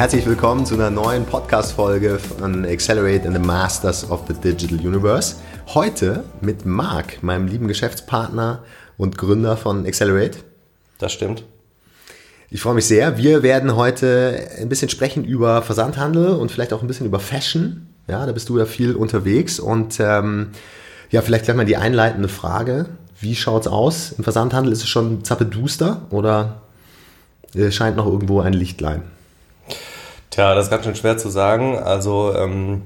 Herzlich willkommen zu einer neuen Podcast-Folge von Accelerate and the Masters of the Digital Universe. Heute mit Marc, meinem lieben Geschäftspartner und Gründer von Accelerate. Das stimmt. Ich freue mich sehr. Wir werden heute ein bisschen sprechen über Versandhandel und vielleicht auch ein bisschen über Fashion. Ja, da bist du ja viel unterwegs und ähm, ja, vielleicht gleich mal die einleitende Frage. Wie schaut's aus im Versandhandel? Ist es schon zappeduster oder äh, scheint noch irgendwo ein Lichtlein? Tja, das ist ganz schön schwer zu sagen. Also ähm,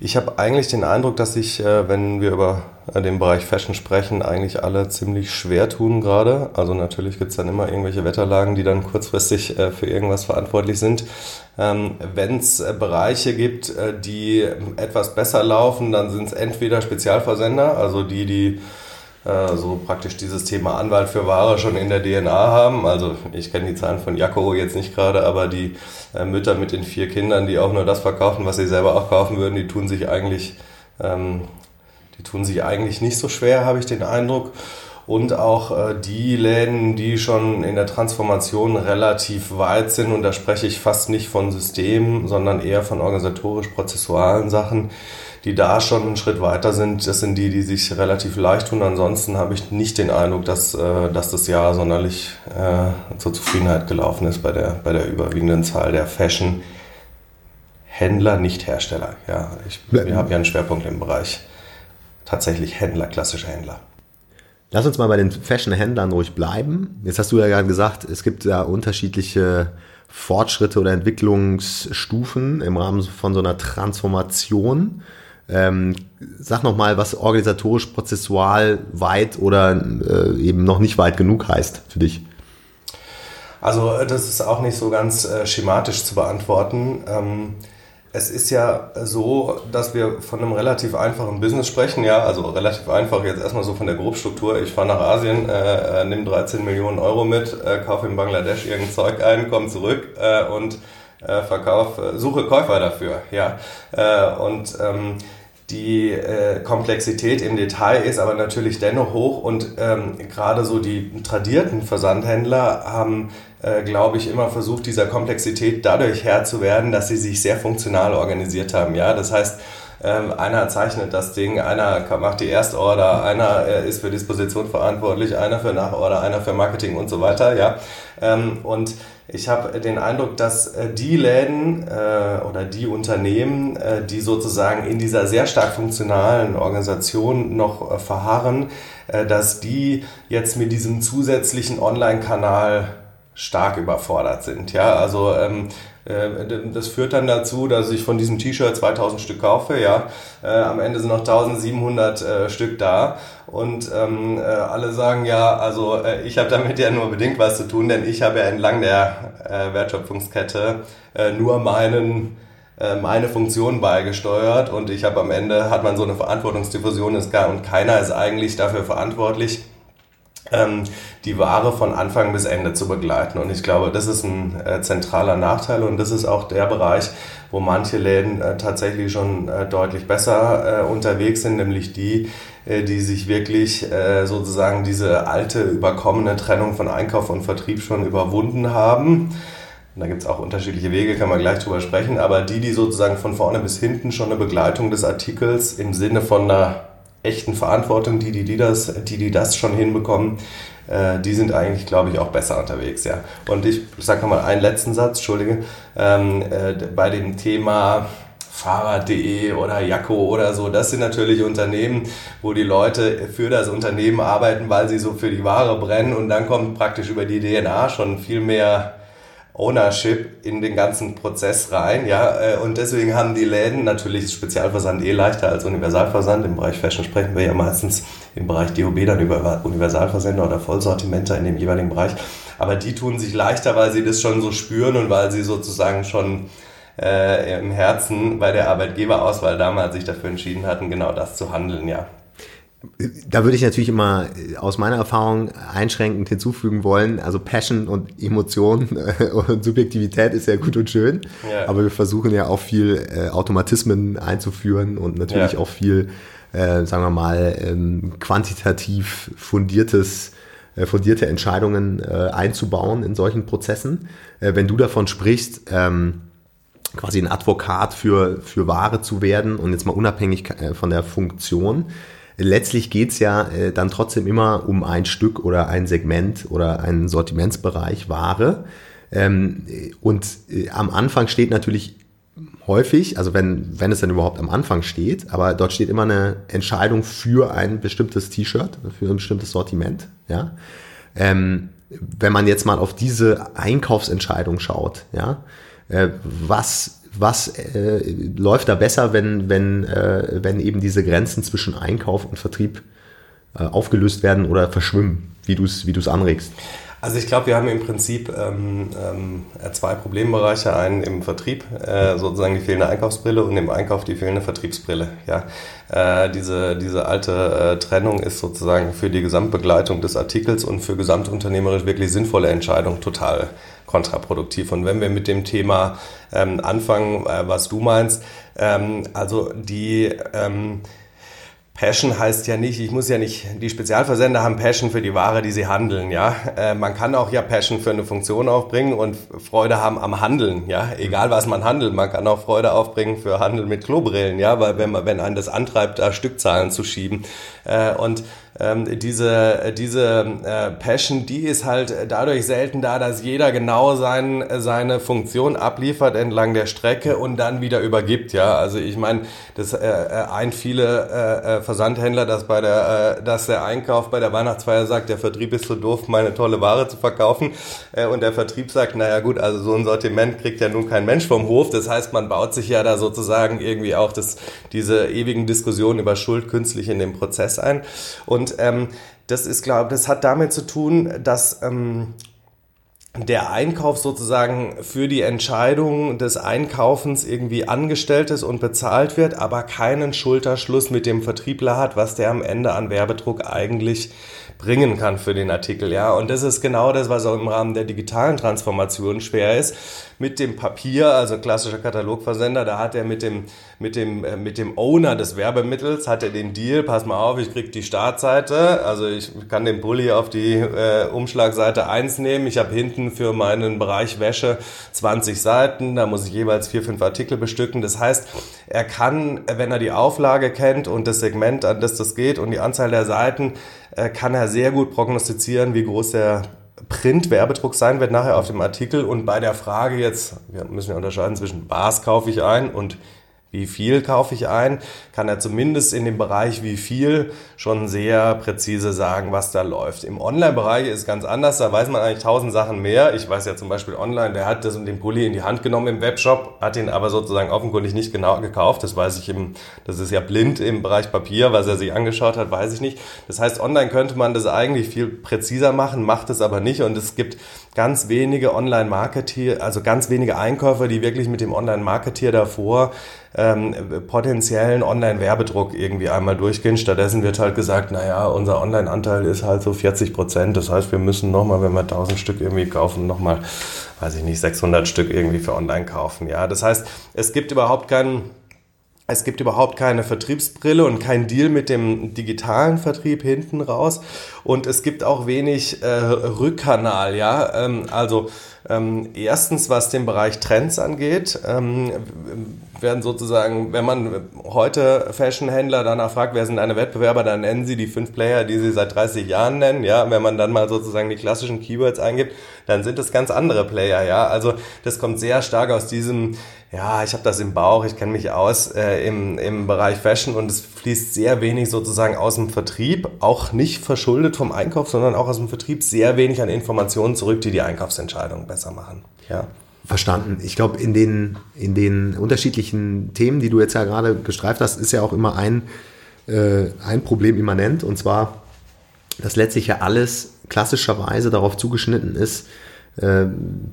ich habe eigentlich den Eindruck, dass sich, äh, wenn wir über äh, den Bereich Fashion sprechen, eigentlich alle ziemlich schwer tun gerade. Also natürlich gibt es dann immer irgendwelche Wetterlagen, die dann kurzfristig äh, für irgendwas verantwortlich sind. Ähm, wenn es äh, Bereiche gibt, äh, die etwas besser laufen, dann sind es entweder Spezialversender, also die, die äh, so praktisch dieses Thema Anwalt für Ware schon in der DNA haben. Also ich kenne die Zahlen von Jaco jetzt nicht gerade, aber die äh, Mütter mit den vier Kindern, die auch nur das verkaufen, was sie selber auch kaufen würden, die tun sich eigentlich, ähm, die tun sich eigentlich nicht so schwer, habe ich den Eindruck. Und auch äh, die Läden, die schon in der Transformation relativ weit sind, und da spreche ich fast nicht von Systemen, sondern eher von organisatorisch-prozessualen Sachen, die da schon einen Schritt weiter sind, das sind die, die sich relativ leicht tun. Ansonsten habe ich nicht den Eindruck, dass, äh, dass das Jahr sonderlich äh, zur Zufriedenheit gelaufen ist bei der, bei der überwiegenden Zahl der Fashion-Händler, nicht Hersteller. Ja, ich, wir haben ja einen Schwerpunkt im Bereich tatsächlich Händler, klassische Händler. Lass uns mal bei den Fashion-Händlern ruhig bleiben. Jetzt hast du ja gerade gesagt, es gibt ja unterschiedliche Fortschritte oder Entwicklungsstufen im Rahmen von so einer Transformation. Ähm, sag nochmal, was organisatorisch, prozessual weit oder äh, eben noch nicht weit genug heißt für dich. Also das ist auch nicht so ganz äh, schematisch zu beantworten. Ähm, es ist ja so, dass wir von einem relativ einfachen Business sprechen, ja, also relativ einfach jetzt erstmal so von der Grobstruktur. Ich fahre nach Asien, äh, äh nehme 13 Millionen Euro mit, äh, kaufe in Bangladesch irgendein Zeug ein, komme zurück äh, und äh, verkaufe, suche Käufer dafür, ja. Äh, und ähm, die äh, Komplexität im Detail ist aber natürlich dennoch hoch und ähm, gerade so die tradierten Versandhändler haben, äh, glaube ich, immer versucht, dieser Komplexität dadurch Herr zu werden, dass sie sich sehr funktional organisiert haben. Ja, das heißt, ähm, einer zeichnet das Ding, einer macht die Erstorder, einer äh, ist für Disposition verantwortlich, einer für Nachorder, einer für Marketing und so weiter. Ja, ähm, und ich habe den Eindruck, dass äh, die Läden äh, oder die Unternehmen, äh, die sozusagen in dieser sehr stark funktionalen Organisation noch äh, verharren, äh, dass die jetzt mit diesem zusätzlichen Online-Kanal stark überfordert sind. Ja, also ähm, äh, das führt dann dazu, dass ich von diesem T-Shirt 2000 Stück kaufe, ja. Äh, am Ende sind noch 1700 äh, Stück da und ähm, äh, alle sagen ja, also äh, ich habe damit ja nur bedingt was zu tun, denn ich habe ja entlang der äh, Wertschöpfungskette äh, nur meinen äh, meine Funktion beigesteuert und ich habe am Ende hat man so eine Verantwortungsdiffusion ist gar und keiner ist eigentlich dafür verantwortlich ähm, die Ware von Anfang bis Ende zu begleiten. Und ich glaube, das ist ein äh, zentraler Nachteil und das ist auch der Bereich, wo manche Läden äh, tatsächlich schon äh, deutlich besser äh, unterwegs sind, nämlich die, äh, die sich wirklich äh, sozusagen diese alte, überkommene Trennung von Einkauf und Vertrieb schon überwunden haben. Und da gibt es auch unterschiedliche Wege, kann man gleich drüber sprechen, aber die, die sozusagen von vorne bis hinten schon eine Begleitung des Artikels im Sinne von einer echten Verantwortung, die, die, die, das, die, die das schon hinbekommen, äh, die sind eigentlich, glaube ich, auch besser unterwegs. Ja. Und ich sage mal einen letzten Satz, Entschuldige, ähm, äh, bei dem Thema Fahrrad.de oder Jacko oder so, das sind natürlich Unternehmen, wo die Leute für das Unternehmen arbeiten, weil sie so für die Ware brennen und dann kommt praktisch über die DNA schon viel mehr Ownership in den ganzen Prozess rein, ja, äh, und deswegen haben die Läden natürlich Spezialversand eh leichter als Universalversand. Im Bereich Fashion sprechen wir ja meistens im Bereich DOB dann über Universalversender oder Vollsortimenter in dem jeweiligen Bereich. Aber die tun sich leichter, weil sie das schon so spüren und weil sie sozusagen schon äh, im Herzen bei der Arbeitgeberauswahl damals sich dafür entschieden hatten, genau das zu handeln, ja. Da würde ich natürlich immer äh, aus meiner Erfahrung einschränkend hinzufügen wollen, also Passion und Emotion und Subjektivität ist ja gut und schön, ja. aber wir versuchen ja auch viel äh, Automatismen einzuführen und natürlich ja. auch viel, äh, sagen wir mal, ähm, quantitativ fundiertes äh, fundierte Entscheidungen äh, einzubauen in solchen Prozessen. Äh, wenn du davon sprichst, ähm, quasi ein Advokat für, für Ware zu werden und jetzt mal unabhängig äh, von der Funktion. Letztlich geht's ja äh, dann trotzdem immer um ein Stück oder ein Segment oder einen Sortimentsbereich Ware. Ähm, und äh, am Anfang steht natürlich häufig, also wenn, wenn es dann überhaupt am Anfang steht, aber dort steht immer eine Entscheidung für ein bestimmtes T-Shirt, für ein bestimmtes Sortiment. Ja? Ähm, wenn man jetzt mal auf diese Einkaufsentscheidung schaut, ja, äh, was, was äh, läuft da besser, wenn, wenn, äh, wenn eben diese Grenzen zwischen Einkauf und Vertrieb äh, aufgelöst werden oder verschwimmen, wie du es wie anregst? Also ich glaube, wir haben im Prinzip ähm, ähm, zwei Problembereiche. Einen im Vertrieb, äh, sozusagen die fehlende Einkaufsbrille und im Einkauf die fehlende Vertriebsbrille. Ja. Äh, diese, diese alte äh, Trennung ist sozusagen für die Gesamtbegleitung des Artikels und für gesamtunternehmerisch wirklich sinnvolle Entscheidungen total kontraproduktiv. Und wenn wir mit dem Thema ähm, anfangen, äh, was du meinst, ähm, also die ähm, Passion heißt ja nicht, ich muss ja nicht, die Spezialversender haben Passion für die Ware, die sie handeln, ja. Äh, man kann auch ja Passion für eine Funktion aufbringen und Freude haben am Handeln, ja. Egal was man handelt, man kann auch Freude aufbringen für Handel mit Klobrillen, ja, weil wenn man, wenn einen das antreibt, da Stückzahlen zu schieben. Äh, und ähm, diese, diese äh, Passion, die ist halt dadurch selten da, dass jeder genau sein, seine Funktion abliefert entlang der Strecke und dann wieder übergibt. Ja, also ich meine, das äh, äh ein viele äh, äh, Versandhändler, dass bei der, äh, dass der Einkauf bei der Weihnachtsfeier sagt, der Vertrieb ist so doof, meine tolle Ware zu verkaufen äh, und der Vertrieb sagt, naja gut, also so ein Sortiment kriegt ja nun kein Mensch vom Hof. Das heißt, man baut sich ja da sozusagen irgendwie auch das, diese ewigen Diskussionen über Schuld künstlich in den Prozess ein und und ähm, das ist, glaube das hat damit zu tun, dass ähm, der Einkauf sozusagen für die Entscheidung des Einkaufens irgendwie angestellt ist und bezahlt wird, aber keinen Schulterschluss mit dem Vertriebler hat, was der am Ende an Werbedruck eigentlich bringen kann für den Artikel. Ja, und das ist genau das, was auch im Rahmen der digitalen Transformation schwer ist mit dem Papier, also klassischer Katalogversender, da hat er mit dem, mit dem, äh, mit dem Owner des Werbemittels, hat er den Deal, pass mal auf, ich krieg die Startseite, also ich kann den Bulli auf die äh, Umschlagseite 1 nehmen, ich habe hinten für meinen Bereich Wäsche 20 Seiten, da muss ich jeweils vier, fünf Artikel bestücken. Das heißt, er kann, wenn er die Auflage kennt und das Segment, an das das geht und die Anzahl der Seiten, kann er sehr gut prognostizieren, wie groß der Print-Werbedruck sein wird nachher auf dem Artikel. Und bei der Frage jetzt, wir müssen ja unterscheiden zwischen was kaufe ich ein und wie viel kaufe ich ein, kann er zumindest in dem Bereich wie viel schon sehr präzise sagen, was da läuft. Im Online-Bereich ist ganz anders, da weiß man eigentlich tausend Sachen mehr. Ich weiß ja zum Beispiel online, der hat das und den Pulli in die Hand genommen im Webshop, hat ihn aber sozusagen offenkundig nicht genau gekauft. Das weiß ich im, das ist ja blind im Bereich Papier, was er sich angeschaut hat, weiß ich nicht. Das heißt, online könnte man das eigentlich viel präziser machen, macht es aber nicht und es gibt ganz wenige Online-Marketeer, also ganz wenige Einkäufer, die wirklich mit dem Online-Marketeer davor ähm, potenziellen Online-Werbedruck irgendwie einmal durchgehen. Stattdessen wird halt gesagt, naja, unser Online-Anteil ist halt so 40 Prozent. Das heißt, wir müssen nochmal, wenn wir 1000 Stück irgendwie kaufen, nochmal, weiß ich nicht, 600 Stück irgendwie für Online kaufen. Ja, das heißt, es gibt überhaupt keinen es gibt überhaupt keine Vertriebsbrille und kein Deal mit dem digitalen Vertrieb hinten raus. Und es gibt auch wenig äh, Rückkanal, ja. Ähm, also ähm, erstens, was den Bereich Trends angeht, ähm, werden sozusagen, wenn man heute Fashionhändler danach fragt, wer sind deine Wettbewerber, dann nennen sie die fünf Player, die sie seit 30 Jahren nennen. Ja, wenn man dann mal sozusagen die klassischen Keywords eingibt, dann sind es ganz andere Player. Ja, also das kommt sehr stark aus diesem ja, ich habe das im Bauch, ich kenne mich aus äh, im, im Bereich Fashion und es fließt sehr wenig sozusagen aus dem Vertrieb, auch nicht verschuldet vom Einkauf, sondern auch aus dem Vertrieb sehr wenig an Informationen zurück, die die Einkaufsentscheidung besser machen. Ja. Verstanden. Ich glaube, in den, in den unterschiedlichen Themen, die du jetzt ja gerade gestreift hast, ist ja auch immer ein, äh, ein Problem immanent und zwar, dass letztlich ja alles klassischerweise darauf zugeschnitten ist, äh,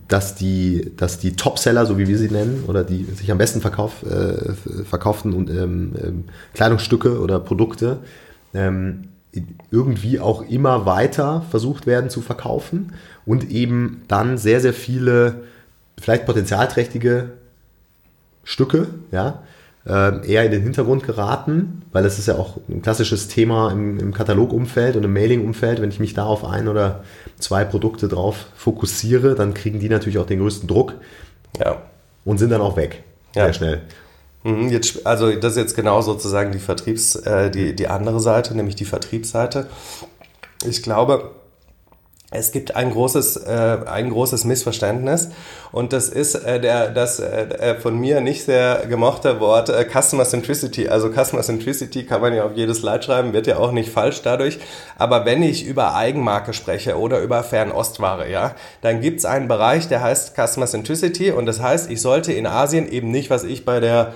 dass die, dass die Topseller, so wie wir sie nennen, oder die sich am besten verkauf, äh, verkauften und, ähm, ähm, Kleidungsstücke oder Produkte ähm, irgendwie auch immer weiter versucht werden zu verkaufen und eben dann sehr, sehr viele vielleicht potenzialträchtige Stücke, ja, eher in den Hintergrund geraten, weil das ist ja auch ein klassisches Thema im, im Katalogumfeld und im Mailingumfeld. Wenn ich mich da auf ein oder zwei Produkte drauf fokussiere, dann kriegen die natürlich auch den größten Druck ja. und sind dann auch weg. ja. sehr schnell. Mhm, jetzt, also das ist jetzt genau sozusagen die Vertriebs, äh, die, die andere Seite, nämlich die Vertriebsseite. Ich glaube, es gibt ein großes, äh, ein großes Missverständnis und das ist äh, der, das äh, von mir nicht sehr gemochte Wort äh, Customer Centricity. Also Customer Centricity kann man ja auf jedes Slide schreiben, wird ja auch nicht falsch dadurch. Aber wenn ich über Eigenmarke spreche oder über Fernostware, ja, dann gibt's einen Bereich, der heißt Customer Centricity und das heißt, ich sollte in Asien eben nicht, was ich bei der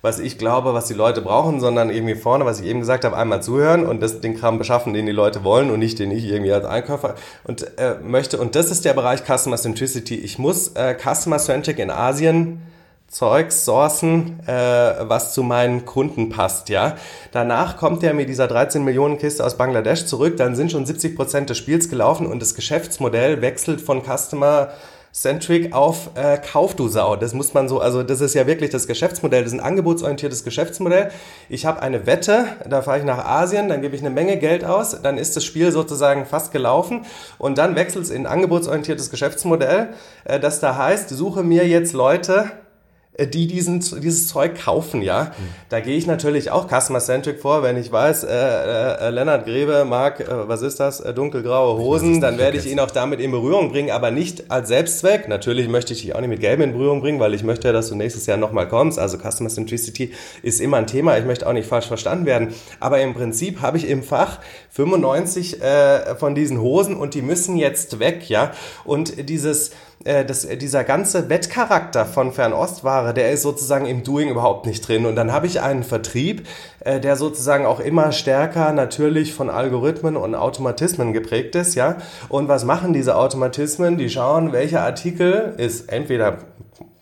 was ich glaube, was die Leute brauchen, sondern irgendwie vorne, was ich eben gesagt habe, einmal zuhören und das, den Kram beschaffen, den die Leute wollen und nicht den ich irgendwie als Einkäufer und äh, möchte. Und das ist der Bereich Customer Centricity. Ich muss äh, Customer Centric in Asien Zeugs sourcen, äh, was zu meinen Kunden passt, ja. Danach kommt er mit dieser 13 Millionen Kiste aus Bangladesch zurück, dann sind schon 70 Prozent des Spiels gelaufen und das Geschäftsmodell wechselt von Customer Centric auf äh, Kauf du Sau. Das muss man so, also das ist ja wirklich das Geschäftsmodell, das ist ein angebotsorientiertes Geschäftsmodell. Ich habe eine Wette, da fahre ich nach Asien, dann gebe ich eine Menge Geld aus, dann ist das Spiel sozusagen fast gelaufen und dann wechselt es in ein angebotsorientiertes Geschäftsmodell, äh, das da heißt, suche mir jetzt Leute, die diesen, dieses Zeug kaufen, ja. Mhm. Da gehe ich natürlich auch Customer-Centric vor, wenn ich weiß, äh, äh, Lennart Grebe mag, äh, was ist das, äh, dunkelgraue Hosen, dann werde ich ihn auch damit in Berührung bringen, aber nicht als Selbstzweck. Natürlich möchte ich dich auch nicht mit Gelb in Berührung bringen, weil ich möchte ja, dass du nächstes Jahr nochmal kommst. Also Customer Centricity ist immer ein Thema. Ich möchte auch nicht falsch verstanden werden. Aber im Prinzip habe ich im Fach 95 äh, von diesen Hosen und die müssen jetzt weg, ja. Und dieses äh, das, äh, dieser ganze Wettcharakter von Fernostware, der ist sozusagen im Doing überhaupt nicht drin. Und dann habe ich einen Vertrieb, äh, der sozusagen auch immer stärker natürlich von Algorithmen und Automatismen geprägt ist, ja. Und was machen diese Automatismen? Die schauen, welcher Artikel ist entweder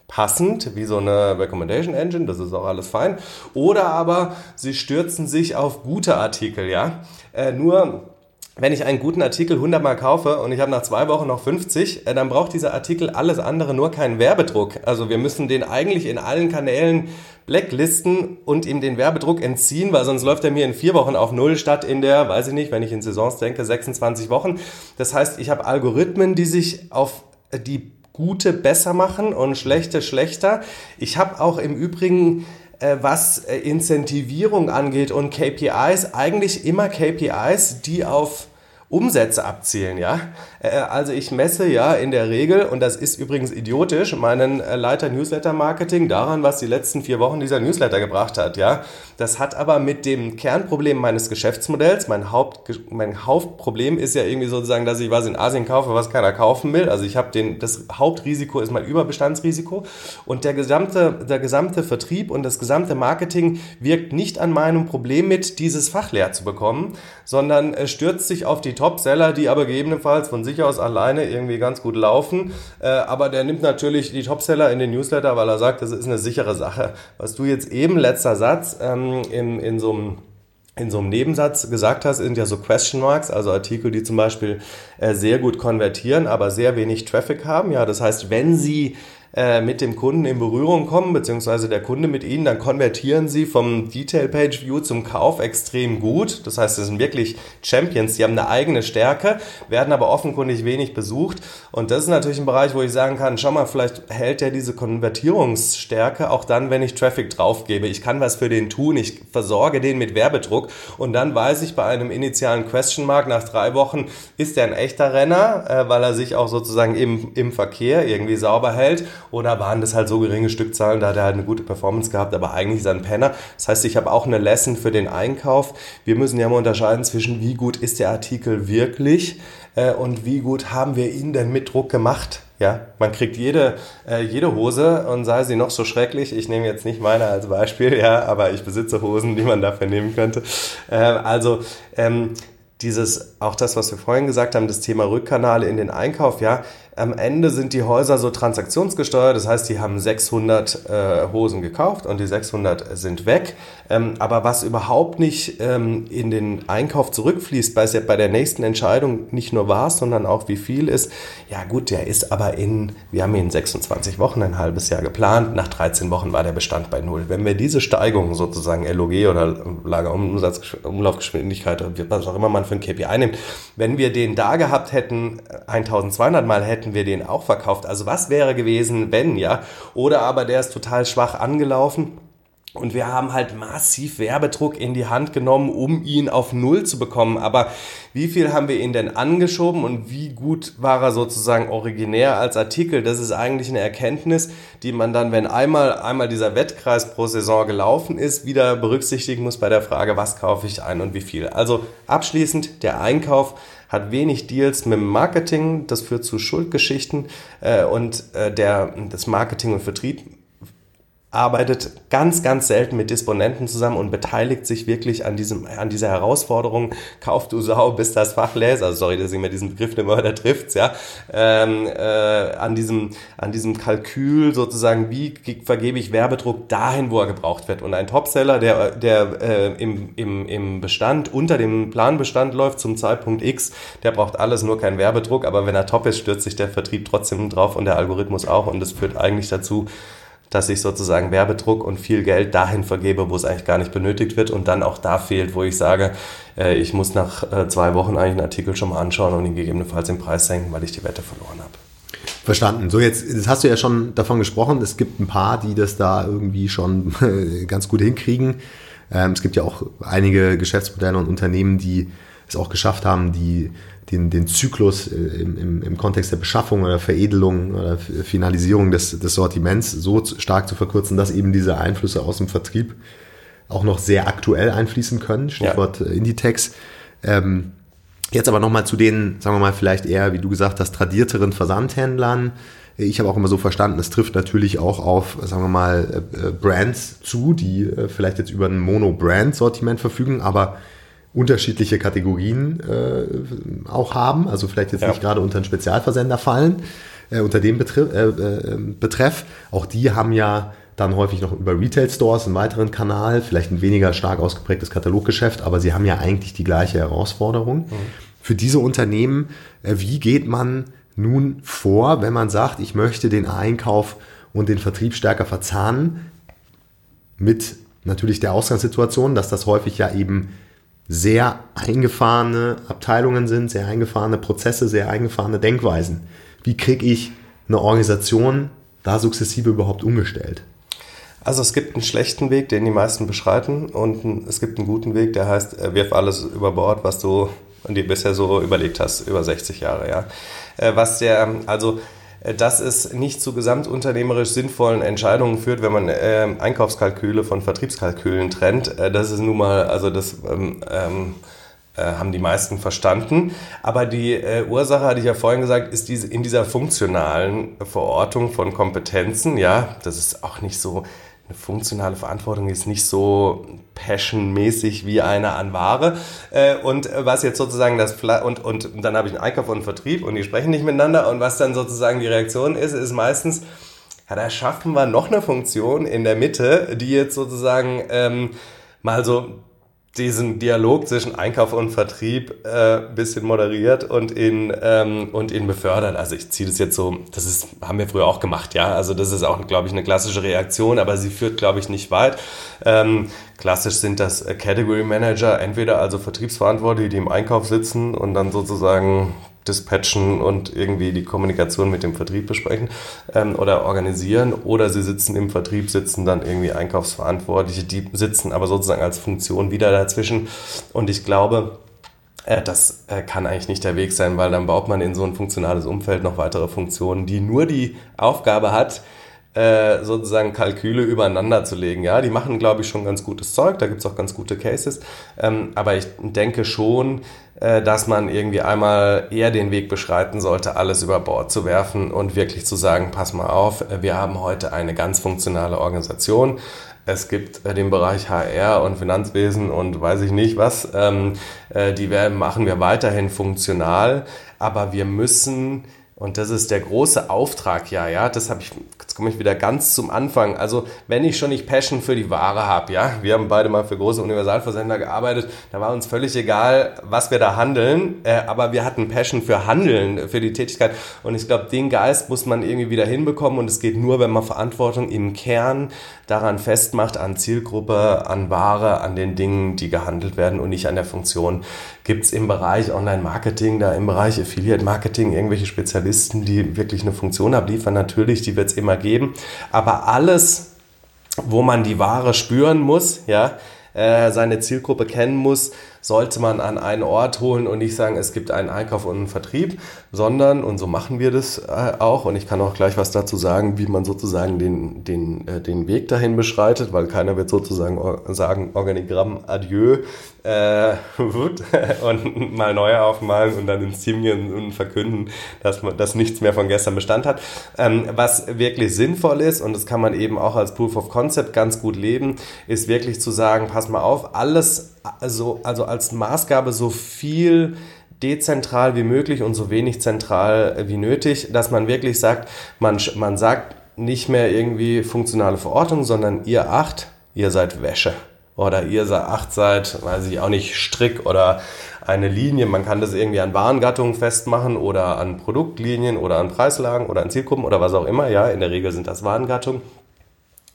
passend, wie so eine Recommendation Engine, das ist auch alles fein, oder aber sie stürzen sich auf gute Artikel, ja. Äh, nur wenn ich einen guten Artikel 100 Mal kaufe und ich habe nach zwei Wochen noch 50, äh, dann braucht dieser Artikel alles andere nur keinen Werbedruck. Also wir müssen den eigentlich in allen Kanälen blacklisten und ihm den Werbedruck entziehen, weil sonst läuft er mir in vier Wochen auf Null statt in der, weiß ich nicht, wenn ich in Saisons denke, 26 Wochen. Das heißt, ich habe Algorithmen, die sich auf die gute besser machen und schlechte schlechter. Ich habe auch im Übrigen was äh, Incentivierung angeht. Und KPIs, eigentlich immer KPIs, die auf Umsätze abzielen, ja. Äh, also ich messe ja in der Regel, und das ist übrigens idiotisch, meinen äh, Leiter Newsletter Marketing daran, was die letzten vier Wochen dieser Newsletter gebracht hat, ja. Das hat aber mit dem Kernproblem meines Geschäftsmodells, mein, Haupt, mein Hauptproblem ist ja irgendwie sozusagen, dass ich was in Asien kaufe, was keiner kaufen will. Also ich habe den, das Hauptrisiko ist mein Überbestandsrisiko und der gesamte, der gesamte Vertrieb und das gesamte Marketing wirkt nicht an meinem Problem mit, dieses Fach leer zu bekommen, sondern stürzt sich auf die Topseller, die aber gegebenenfalls von sich aus alleine irgendwie ganz gut laufen. Äh, aber der nimmt natürlich die Topseller in den Newsletter, weil er sagt, das ist eine sichere Sache. Was du jetzt eben, letzter Satz, ähm, in, in so einem in so einem Nebensatz gesagt hast, sind ja so Question Marks, also Artikel, die zum Beispiel äh, sehr gut konvertieren, aber sehr wenig Traffic haben. Ja, das heißt, wenn sie äh, mit dem Kunden in Berührung kommen, beziehungsweise der Kunde mit ihnen, dann konvertieren sie vom Detail Page View zum Kauf extrem gut. Das heißt, das sind wirklich Champions, die haben eine eigene Stärke, werden aber offenkundig wenig besucht. Und das ist natürlich ein Bereich, wo ich sagen kann, schau mal, vielleicht hält der diese Konvertierungsstärke auch dann, wenn ich Traffic draufgebe. Ich kann was für den tun, ich versorge den mit Werbedruck und dann weiß ich bei einem initialen Question Mark nach drei Wochen, ist der ein echter Renner, äh, weil er sich auch sozusagen im, im Verkehr irgendwie sauber hält oder waren das halt so geringe Stückzahlen, da hat er halt eine gute Performance gehabt, aber eigentlich ist er ein Penner. Das heißt, ich habe auch eine Lesson für den Einkauf. Wir müssen ja mal unterscheiden zwischen, wie gut ist der Artikel wirklich äh, und wie gut haben wir ihn denn mit Druck gemacht. Ja, man kriegt jede, äh, jede Hose und sei sie noch so schrecklich. Ich nehme jetzt nicht meine als Beispiel, ja, aber ich besitze Hosen, die man dafür nehmen könnte. Äh, also ähm, dieses, auch das, was wir vorhin gesagt haben, das Thema Rückkanale in den Einkauf, ja, am Ende sind die Häuser so transaktionsgesteuert, das heißt, die haben 600 äh, Hosen gekauft und die 600 sind weg. Ähm, aber was überhaupt nicht ähm, in den Einkauf zurückfließt, weil es ja bei der nächsten Entscheidung nicht nur war, sondern auch wie viel ist, ja gut, der ist aber in, wir haben ihn in 26 Wochen ein halbes Jahr geplant, nach 13 Wochen war der Bestand bei Null. Wenn wir diese Steigung sozusagen LOG oder Lagerumsatzgeschwindigkeit, was auch immer man für ein KPI nimmt, wenn wir den da gehabt hätten, 1200 Mal hätten, hätten wir den auch verkauft. Also was wäre gewesen, wenn, ja? Oder aber der ist total schwach angelaufen und wir haben halt massiv Werbedruck in die Hand genommen, um ihn auf Null zu bekommen. Aber wie viel haben wir ihn denn angeschoben und wie gut war er sozusagen originär als Artikel? Das ist eigentlich eine Erkenntnis, die man dann, wenn einmal, einmal dieser Wettkreis pro Saison gelaufen ist, wieder berücksichtigen muss bei der Frage, was kaufe ich ein und wie viel. Also abschließend, der Einkauf hat wenig Deals mit dem Marketing, das führt zu Schuldgeschichten. Äh, und äh, der, das Marketing und Vertrieb arbeitet ganz, ganz selten mit Disponenten zusammen und beteiligt sich wirklich an, diesem, an dieser Herausforderung, kauf du Sau, bis das Fach lässt, also sorry, dass ich mir diesen Begriff nicht mehr da trifft, ja, ähm, äh, an, diesem, an diesem Kalkül sozusagen, wie vergebe ich Werbedruck dahin, wo er gebraucht wird. Und ein Topseller, der, der äh, im, im, im Bestand, unter dem Planbestand läuft zum Zeitpunkt X, der braucht alles, nur keinen Werbedruck, aber wenn er top ist, stürzt sich der Vertrieb trotzdem drauf und der Algorithmus auch. Und das führt eigentlich dazu, dass ich sozusagen Werbedruck und viel Geld dahin vergebe, wo es eigentlich gar nicht benötigt wird und dann auch da fehlt, wo ich sage, äh, ich muss nach äh, zwei Wochen eigentlich einen Artikel schon mal anschauen und ihn gegebenenfalls den Preis senken, weil ich die Wette verloren habe. Verstanden. So, jetzt das hast du ja schon davon gesprochen. Es gibt ein paar, die das da irgendwie schon ganz gut hinkriegen. Ähm, es gibt ja auch einige Geschäftsmodelle und Unternehmen, die es auch geschafft haben, die den, den Zyklus äh, im, im, im Kontext der Beschaffung oder Veredelung oder Finalisierung des, des Sortiments so stark zu verkürzen, dass eben diese Einflüsse aus dem Vertrieb auch noch sehr aktuell einfließen können. Stichwort ja. Äh, Inditex. Ähm, jetzt aber nochmal zu den, sagen wir mal, vielleicht eher, wie du gesagt hast, tradierteren Versandhändlern. Ich habe auch immer so verstanden, es trifft natürlich auch auf, sagen wir mal, äh, Brands zu, die vielleicht jetzt über ein Mono-Brand-Sortiment verfügen, aber unterschiedliche Kategorien äh, auch haben, also vielleicht jetzt ja. nicht gerade unter einen Spezialversender fallen, äh, unter dem Betreff, äh, äh, Betreff. Auch die haben ja dann häufig noch über Retail Stores einen weiteren Kanal, vielleicht ein weniger stark ausgeprägtes Kataloggeschäft, aber sie haben ja eigentlich die gleiche Herausforderung. Mhm. Für diese Unternehmen, äh, wie geht man nun vor, wenn man sagt, ich möchte den Einkauf und den Vertrieb stärker verzahnen mit natürlich der Ausgangssituation, dass das häufig ja eben sehr eingefahrene Abteilungen sind, sehr eingefahrene Prozesse, sehr eingefahrene Denkweisen. Wie kriege ich eine Organisation da sukzessive überhaupt umgestellt? Also es gibt einen schlechten Weg, den die meisten beschreiten und es gibt einen guten Weg, der heißt, äh, wirf alles über Bord, was du dir bisher so überlegt hast, über 60 Jahre, ja. Äh, was der, also dass es nicht zu gesamtunternehmerisch sinnvollen Entscheidungen führt, wenn man äh, Einkaufskalküle von Vertriebskalkülen trennt. Äh, das ist nun mal, also das ähm, ähm, äh, haben die meisten verstanden. Aber die äh, Ursache, hatte ich ja vorhin gesagt, ist diese, in dieser funktionalen Verortung von Kompetenzen. Ja, das ist auch nicht so eine funktionale Verantwortung ist nicht so passionmäßig wie eine an Ware. Äh, und was jetzt sozusagen das und, und dann habe ich einen Einkauf und einen Vertrieb und die sprechen nicht miteinander und was dann sozusagen die Reaktion ist, ist meistens, ja, da schaffen wir noch eine Funktion in der Mitte, die jetzt sozusagen ähm, mal so diesen Dialog zwischen Einkauf und Vertrieb äh, bisschen moderiert und ihn, ähm, und ihn befördert. Also ich ziehe das jetzt so, das ist, haben wir früher auch gemacht, ja. Also das ist auch, glaube ich, eine klassische Reaktion, aber sie führt, glaube ich, nicht weit. Ähm, klassisch sind das Category Manager, entweder also Vertriebsverantwortliche, die im Einkauf sitzen und dann sozusagen dispatchen und irgendwie die Kommunikation mit dem Vertrieb besprechen ähm, oder organisieren. Oder sie sitzen im Vertrieb, sitzen dann irgendwie Einkaufsverantwortliche, die sitzen aber sozusagen als Funktion wieder dazwischen. Und ich glaube, äh, das äh, kann eigentlich nicht der Weg sein, weil dann baut man in so ein funktionales Umfeld noch weitere Funktionen, die nur die Aufgabe hat, äh, sozusagen Kalküle übereinander zu legen. Ja, die machen, glaube ich, schon ganz gutes Zeug, da gibt es auch ganz gute Cases. Ähm, aber ich denke schon, äh, dass man irgendwie einmal eher den Weg beschreiten sollte, alles über Bord zu werfen und wirklich zu sagen, pass mal auf, wir haben heute eine ganz funktionale Organisation. Es gibt äh, den Bereich HR und Finanzwesen und weiß ich nicht was. Ähm, die werden, machen wir weiterhin funktional, aber wir müssen und das ist der große Auftrag, ja, ja, das habe ich komme ich wieder ganz zum Anfang. Also wenn ich schon nicht Passion für die Ware habe, ja, wir haben beide mal für große Universalversender gearbeitet, da war uns völlig egal, was wir da handeln, äh, aber wir hatten Passion für Handeln, für die Tätigkeit und ich glaube, den Geist muss man irgendwie wieder hinbekommen und es geht nur, wenn man Verantwortung im Kern daran festmacht, an Zielgruppe, an Ware, an den Dingen, die gehandelt werden und nicht an der Funktion. Gibt es im Bereich Online-Marketing, da im Bereich Affiliate-Marketing irgendwelche Spezialisten, die wirklich eine Funktion abliefern? Natürlich, die wird es immer geben. Aber alles, wo man die Ware spüren muss, ja, äh, seine Zielgruppe kennen muss, sollte man an einen Ort holen und nicht sagen, es gibt einen Einkauf und einen Vertrieb, sondern, und so machen wir das äh, auch, und ich kann auch gleich was dazu sagen, wie man sozusagen den, den, äh, den Weg dahin beschreitet, weil keiner wird sozusagen sagen, Organigramm adieu äh, und mal neu aufmalen und dann ins Team gehen und verkünden, dass, man, dass nichts mehr von gestern Bestand hat. Ähm, was wirklich sinnvoll ist, und das kann man eben auch als Proof of Concept ganz gut leben, ist wirklich zu sagen, pass mal auf, alles also, also als Maßgabe so viel dezentral wie möglich und so wenig zentral wie nötig, dass man wirklich sagt, man, man sagt nicht mehr irgendwie funktionale Verortung, sondern ihr acht, ihr seid Wäsche. Oder ihr acht seid, weiß ich auch nicht, Strick oder eine Linie. Man kann das irgendwie an Warengattungen festmachen oder an Produktlinien oder an Preislagen oder an Zielgruppen oder was auch immer. Ja, in der Regel sind das Warengattungen.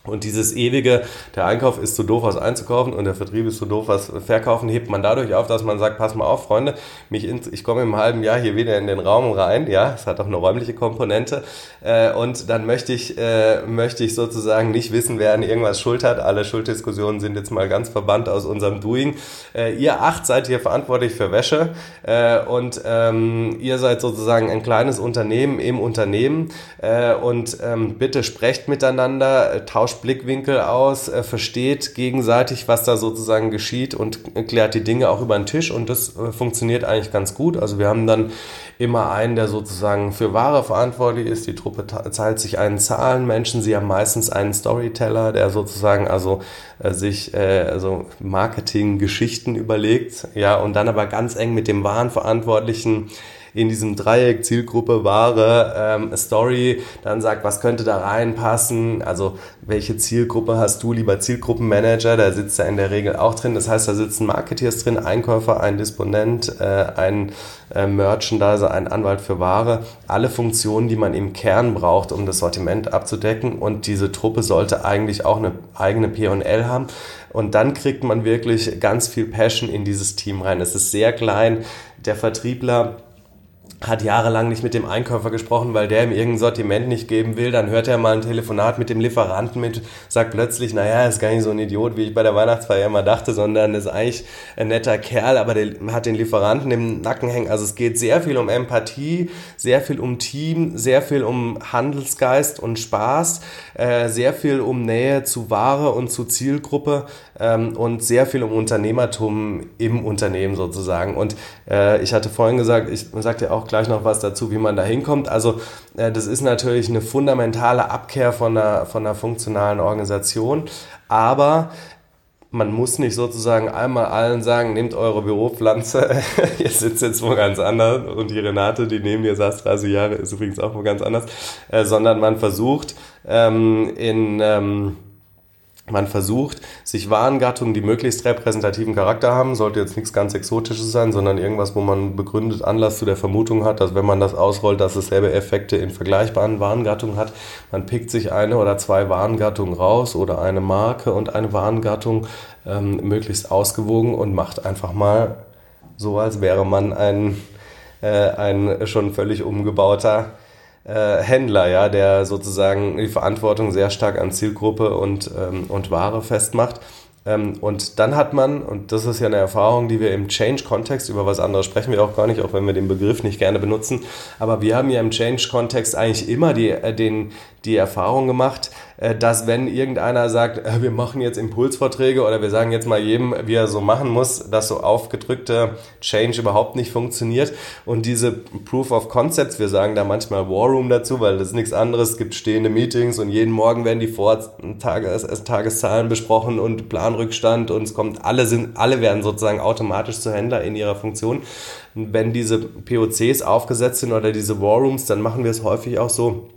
Und dieses ewige, der Einkauf ist zu doof, was einzukaufen und der Vertrieb ist zu doof, was verkaufen, hebt man dadurch auf, dass man sagt, pass mal auf, Freunde, mich in, ich komme im halben Jahr hier wieder in den Raum rein, ja, es hat auch eine räumliche Komponente äh, und dann möchte ich, äh, möchte ich sozusagen nicht wissen, wer an irgendwas schuld hat. Alle Schulddiskussionen sind jetzt mal ganz verbannt aus unserem Doing. Äh, ihr acht seid hier verantwortlich für Wäsche äh, und ähm, ihr seid sozusagen ein kleines Unternehmen im Unternehmen äh, und ähm, bitte sprecht miteinander, tauscht tauscht Blickwinkel aus, äh, versteht gegenseitig, was da sozusagen geschieht und klärt die Dinge auch über den Tisch und das äh, funktioniert eigentlich ganz gut. Also wir haben dann immer einen, der sozusagen für Ware verantwortlich ist. Die Truppe teilt sich einen Zahlenmenschen. Sie haben meistens einen Storyteller, der sozusagen also äh, sich äh, also Marketing-Geschichten überlegt, ja, und dann aber ganz eng mit dem Warenverantwortlichen in diesem Dreieck Zielgruppe, Ware, ähm, Story, dann sagt, was könnte da reinpassen, also welche Zielgruppe hast du, lieber? Zielgruppenmanager, da sitzt er in der Regel auch drin, das heißt, da sitzen Marketeers drin, Einkäufer, ein Disponent, äh, ein äh, Merchandiser, ein Anwalt für Ware, alle Funktionen, die man im Kern braucht, um das Sortiment abzudecken. Und diese Truppe sollte eigentlich auch eine eigene P&L haben. Und dann kriegt man wirklich ganz viel Passion in dieses Team rein. Es ist sehr klein, der Vertriebler hat jahrelang nicht mit dem Einkäufer gesprochen, weil der ihm irgendein Sortiment nicht geben will. Dann hört er mal ein Telefonat mit dem Lieferanten mit, sagt plötzlich, naja, ist gar nicht so ein Idiot, wie ich bei der Weihnachtsfeier immer dachte, sondern ist eigentlich ein netter Kerl, aber der hat den Lieferanten im Nacken hängen. Also es geht sehr viel um Empathie, sehr viel um Team, sehr viel um Handelsgeist und Spaß, äh, sehr viel um Nähe zu Ware und zu Zielgruppe ähm, und sehr viel um Unternehmertum im Unternehmen sozusagen. Und äh, ich hatte vorhin gesagt, ich sagte auch gleich noch was dazu, wie man da hinkommt. Also äh, das ist natürlich eine fundamentale Abkehr von einer, von einer funktionalen Organisation, aber man muss nicht sozusagen einmal allen sagen, nehmt eure Büropflanze, ihr sitzt jetzt wo ganz anders. Und die Renate, die neben dir saß 30 Jahre, ist übrigens auch wo ganz anders, äh, sondern man versucht ähm, in... Ähm, man versucht, sich Warengattungen, die möglichst repräsentativen Charakter haben, sollte jetzt nichts ganz Exotisches sein, sondern irgendwas, wo man begründet Anlass zu der Vermutung hat, dass wenn man das ausrollt, dass es selbe Effekte in vergleichbaren Warengattungen hat. Man pickt sich eine oder zwei Warengattungen raus oder eine Marke und eine Warengattung ähm, möglichst ausgewogen und macht einfach mal so, als wäre man ein, äh, ein schon völlig umgebauter äh, Händler, ja, der sozusagen die Verantwortung sehr stark an Zielgruppe und, ähm, und Ware festmacht. Ähm, und dann hat man, und das ist ja eine Erfahrung, die wir im Change-Kontext, über was anderes sprechen wir auch gar nicht, auch wenn wir den Begriff nicht gerne benutzen, aber wir haben ja im Change-Kontext eigentlich immer die, äh, den, die Erfahrung gemacht, dass wenn irgendeiner sagt, äh, wir machen jetzt Impulsvorträge oder wir sagen jetzt mal jedem, wie er so machen muss, dass so aufgedrückte Change überhaupt nicht funktioniert. Und diese Proof of Concepts, wir sagen da manchmal War Room dazu, weil das ist nichts anderes, es gibt stehende Meetings und jeden Morgen werden die Vortages Tageszahlen besprochen und Planrückstand und es kommt, alle sind, alle werden sozusagen automatisch zu Händler in ihrer Funktion. Wenn diese POCs aufgesetzt sind oder diese War Rooms, dann machen wir es häufig auch so,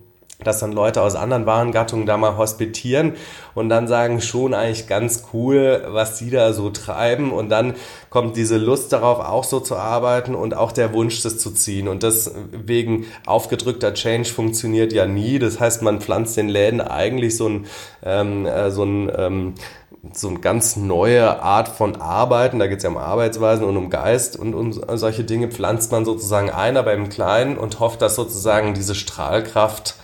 dass dann Leute aus anderen Warengattungen da mal hospitieren und dann sagen schon eigentlich ganz cool, was die da so treiben. Und dann kommt diese Lust darauf auch so zu arbeiten und auch der Wunsch, das zu ziehen. Und das wegen aufgedrückter Change funktioniert ja nie. Das heißt, man pflanzt den Läden eigentlich so ein, ähm, äh, so ein ähm, so eine ganz neue Art von Arbeiten, da geht es ja um Arbeitsweisen und um Geist und um solche Dinge. Pflanzt man sozusagen ein, aber im Kleinen und hofft, dass sozusagen diese Strahlkraft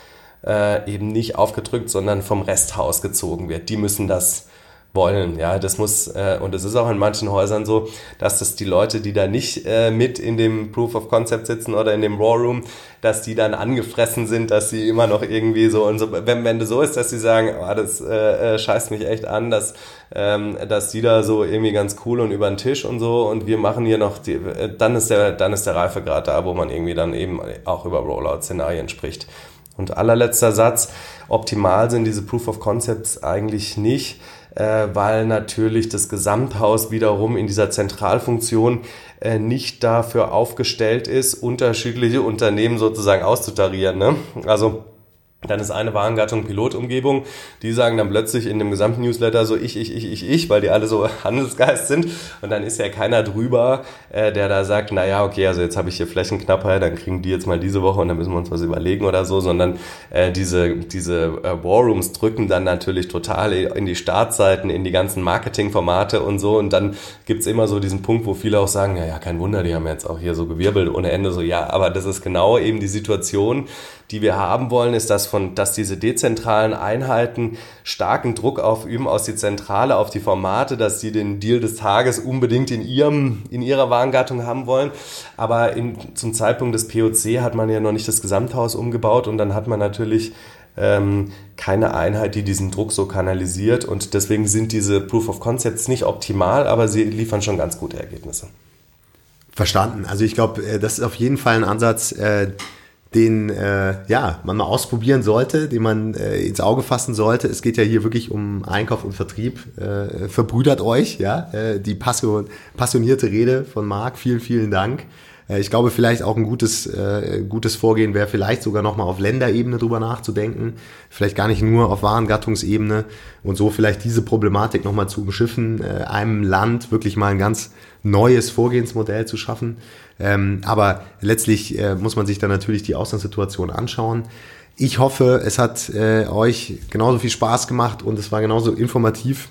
äh, eben nicht aufgedrückt, sondern vom Resthaus gezogen wird. Die müssen das wollen. Ja, das muss, äh, und es ist auch in manchen Häusern so, dass das die Leute, die da nicht äh, mit in dem Proof of Concept sitzen oder in dem Raw Room, dass die dann angefressen sind, dass sie immer noch irgendwie so und so, wenn, wenn das so ist, dass sie sagen, oh, das äh, äh, scheißt mich echt an, dass, ähm, dass die da so irgendwie ganz cool und über den Tisch und so und wir machen hier noch, die, äh, dann ist der, dann ist der Reifegrad da, wo man irgendwie dann eben auch über Rollout-Szenarien spricht. Und allerletzter Satz, optimal sind diese Proof of Concepts eigentlich nicht, äh, weil natürlich das Gesamthaus wiederum in dieser Zentralfunktion äh, nicht dafür aufgestellt ist, unterschiedliche Unternehmen sozusagen auszutarieren. Ne? Also dann ist eine Warengattung Pilotumgebung. Die sagen dann plötzlich in dem gesamten Newsletter so ich, ich, ich, ich, ich, weil die alle so Handelsgeist sind. Und dann ist ja keiner drüber, äh, der da sagt, na ja, okay, also jetzt habe ich hier Flächenknappheit, dann kriegen die jetzt mal diese Woche und dann müssen wir uns was überlegen oder so, sondern äh, diese, diese äh, Warrooms drücken dann natürlich total in die Startseiten, in die ganzen Marketingformate und so. Und dann gibt's immer so diesen Punkt, wo viele auch sagen, ja, ja, kein Wunder, die haben jetzt auch hier so gewirbelt ohne Ende. So, ja, aber das ist genau eben die Situation, die wir haben wollen, ist, dass, von, dass diese dezentralen Einheiten starken Druck aufüben aus die Zentrale auf die Formate, dass sie den Deal des Tages unbedingt in, ihrem, in ihrer Warengattung haben wollen. Aber in, zum Zeitpunkt des POC hat man ja noch nicht das Gesamthaus umgebaut und dann hat man natürlich ähm, keine Einheit, die diesen Druck so kanalisiert. Und deswegen sind diese Proof of Concepts nicht optimal, aber sie liefern schon ganz gute Ergebnisse. Verstanden. Also ich glaube, äh, das ist auf jeden Fall ein Ansatz, äh, den äh, ja, man mal ausprobieren sollte, den man äh, ins Auge fassen sollte. Es geht ja hier wirklich um Einkauf und Vertrieb. Äh, verbrüdert euch, ja. Äh, die passion, passionierte Rede von Marc. Vielen, vielen Dank. Äh, ich glaube, vielleicht auch ein gutes, äh, gutes Vorgehen wäre vielleicht sogar nochmal auf Länderebene drüber nachzudenken. Vielleicht gar nicht nur auf Warengattungsebene und so vielleicht diese Problematik nochmal zu umschiffen, äh, einem Land wirklich mal ein ganz neues Vorgehensmodell zu schaffen. Ähm, aber letztlich äh, muss man sich dann natürlich die Auslandssituation anschauen. Ich hoffe, es hat äh, euch genauso viel Spaß gemacht und es war genauso informativ,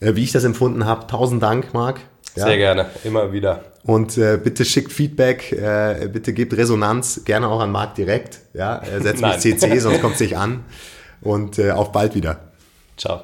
äh, wie ich das empfunden habe. Tausend Dank, Marc. Ja. Sehr gerne, immer wieder. Und äh, bitte schickt Feedback, äh, bitte gebt Resonanz, gerne auch an Marc direkt. Ja, setzt mich CC, sonst kommt es nicht an. Und äh, auf bald wieder. Ciao.